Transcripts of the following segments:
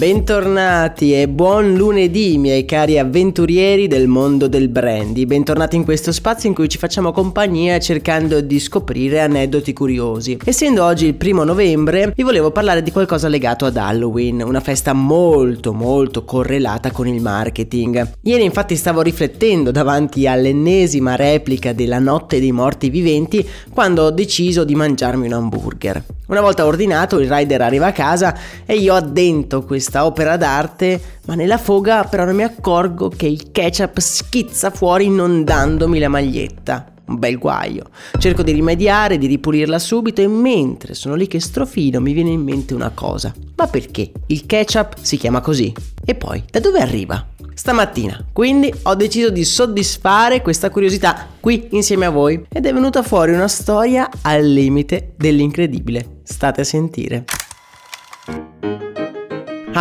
Bentornati e buon lunedì miei cari avventurieri del mondo del brandy, bentornati in questo spazio in cui ci facciamo compagnia cercando di scoprire aneddoti curiosi. Essendo oggi il primo novembre vi volevo parlare di qualcosa legato ad Halloween, una festa molto molto correlata con il marketing. Ieri infatti stavo riflettendo davanti all'ennesima replica della notte dei morti viventi quando ho deciso di mangiarmi un hamburger. Una volta ordinato il rider arriva a casa e io addento questa opera d'arte, ma nella foga però non mi accorgo che il ketchup schizza fuori inondandomi la maglietta. Un bel guaio. Cerco di rimediare, di ripulirla subito e mentre sono lì che strofino mi viene in mente una cosa. Ma perché il ketchup si chiama così? E poi, da dove arriva? Stamattina, quindi ho deciso di soddisfare questa curiosità qui insieme a voi ed è venuta fuori una storia al limite dell'incredibile. State a sentire.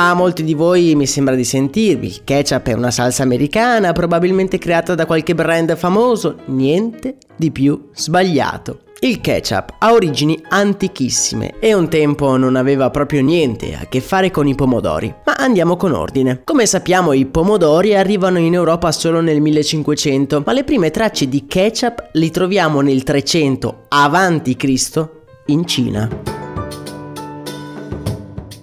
A molti di voi mi sembra di sentirvi, il ketchup è una salsa americana, probabilmente creata da qualche brand famoso, niente di più sbagliato. Il ketchup ha origini antichissime e un tempo non aveva proprio niente a che fare con i pomodori. Ma andiamo con ordine. Come sappiamo i pomodori arrivano in Europa solo nel 1500, ma le prime tracce di ketchup li troviamo nel 300 avanti Cristo in Cina.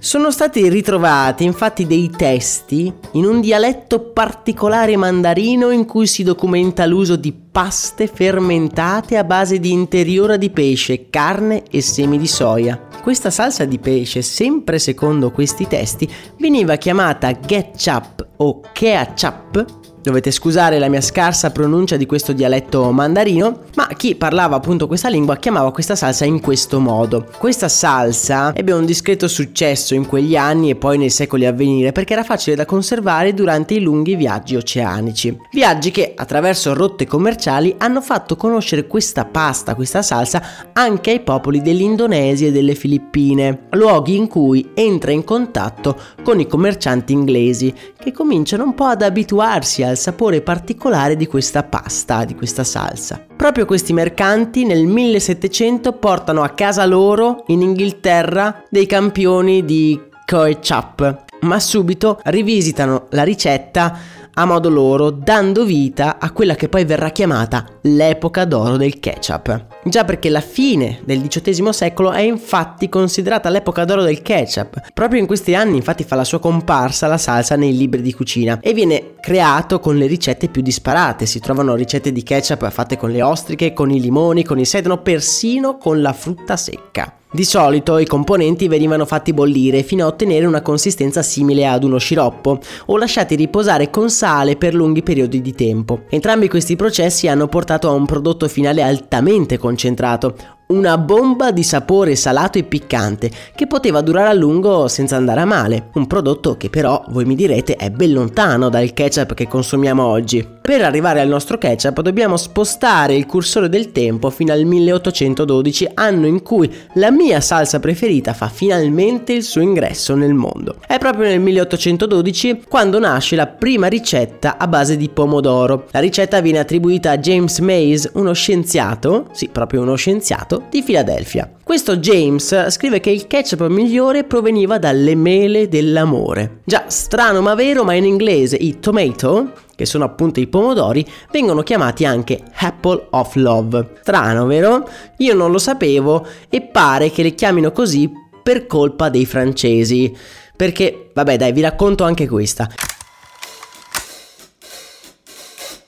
Sono stati ritrovati infatti dei testi in un dialetto particolare mandarino in cui si documenta l'uso di paste fermentate a base di interiora di pesce, carne e semi di soia. Questa salsa di pesce, sempre secondo questi testi, veniva chiamata ketchup o ketchup Dovete scusare la mia scarsa pronuncia di questo dialetto mandarino, ma chi parlava appunto questa lingua chiamava questa salsa in questo modo. Questa salsa ebbe un discreto successo in quegli anni e poi nei secoli a venire perché era facile da conservare durante i lunghi viaggi oceanici. Viaggi che attraverso rotte commerciali hanno fatto conoscere questa pasta, questa salsa anche ai popoli dell'Indonesia e delle Filippine, luoghi in cui entra in contatto con i commercianti inglesi che cominciano un po' ad abituarsi al al sapore particolare di questa pasta, di questa salsa. Proprio questi mercanti nel 1700 portano a casa loro in Inghilterra dei campioni di ketchup, ma subito rivisitano la ricetta a modo loro, dando vita a quella che poi verrà chiamata l'epoca d'oro del ketchup. Già perché la fine del XVIII secolo è infatti considerata l'epoca d'oro del ketchup. Proprio in questi anni infatti fa la sua comparsa la salsa nei libri di cucina e viene creato con le ricette più disparate. Si trovano ricette di ketchup fatte con le ostriche, con i limoni, con il sedano, persino con la frutta secca. Di solito i componenti venivano fatti bollire fino a ottenere una consistenza simile ad uno sciroppo o lasciati riposare con sale per lunghi periodi di tempo. Entrambi questi processi hanno portato a un prodotto finale altamente concentrato, una bomba di sapore salato e piccante che poteva durare a lungo senza andare a male. Un prodotto che però, voi mi direte, è ben lontano dal ketchup che consumiamo oggi. Per arrivare al nostro ketchup dobbiamo spostare il cursore del tempo fino al 1812, anno in cui la mia salsa preferita fa finalmente il suo ingresso nel mondo. È proprio nel 1812 quando nasce la prima ricetta a base di pomodoro. La ricetta viene attribuita a James Mays, uno scienziato, sì, proprio uno scienziato, di Filadelfia. Questo James scrive che il ketchup migliore proveniva dalle mele dell'amore. Già, strano ma vero, ma in inglese i tomato, che sono appunto i pomodori, vengono chiamati anche Apple of Love. Strano, vero? Io non lo sapevo e pare che le chiamino così per colpa dei francesi. Perché, vabbè dai, vi racconto anche questa.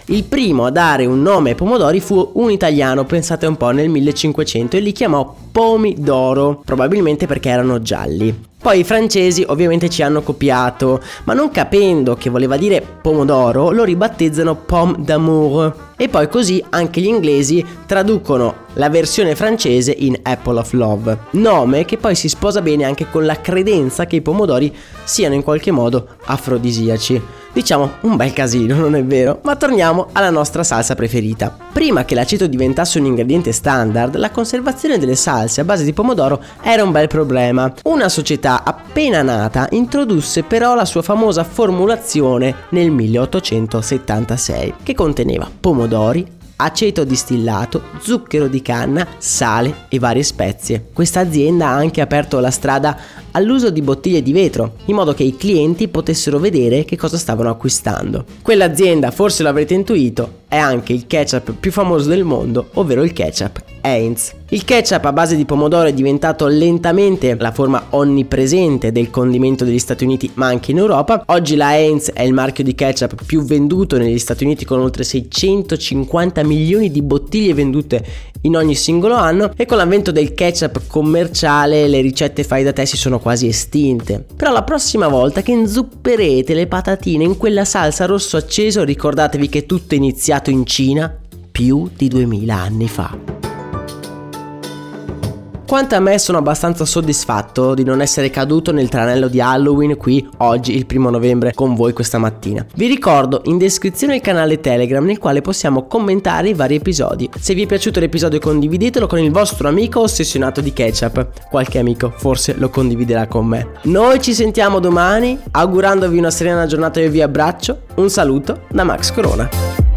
Il primo a dare un nome ai pomodori fu un italiano, pensate un po', nel 1500 e li chiamò pomidoro, probabilmente perché erano gialli. Poi i francesi ovviamente ci hanno copiato, ma non capendo che voleva dire pomodoro, lo ribattezzano pomme d'amour. E poi così anche gli inglesi traducono la versione francese in Apple of Love, nome che poi si sposa bene anche con la credenza che i pomodori siano in qualche modo afrodisiaci. Diciamo un bel casino, non è vero? Ma torniamo alla nostra salsa preferita. Prima che l'aceto diventasse un ingrediente standard, la conservazione delle salse a base di pomodoro era un bel problema. Una società appena nata introdusse però la sua famosa formulazione nel 1876, che conteneva pomodori, aceto distillato, zucchero di canna, sale e varie spezie. Questa azienda ha anche aperto la strada all'uso di bottiglie di vetro, in modo che i clienti potessero vedere che cosa stavano acquistando. Quell'azienda, forse l'avrete intuito, è anche il ketchup più famoso del mondo, ovvero il ketchup Heinz. Il ketchup a base di pomodoro è diventato lentamente la forma onnipresente del condimento degli Stati Uniti, ma anche in Europa. Oggi la Heinz è il marchio di ketchup più venduto negli Stati Uniti con oltre 650 milioni di bottiglie vendute in ogni singolo anno e con l'avvento del ketchup commerciale le ricette fai da te si sono quasi estinte. Però la prossima volta che inzupperete le patatine in quella salsa rosso acceso ricordatevi che tutto è iniziato in Cina più di 2000 anni fa. Quanto a me sono abbastanza soddisfatto di non essere caduto nel tranello di Halloween qui oggi il primo novembre con voi questa mattina. Vi ricordo in descrizione il canale Telegram nel quale possiamo commentare i vari episodi. Se vi è piaciuto l'episodio condividetelo con il vostro amico ossessionato di ketchup. Qualche amico forse lo condividerà con me. Noi ci sentiamo domani augurandovi una serena giornata e vi abbraccio. Un saluto da Max Corona.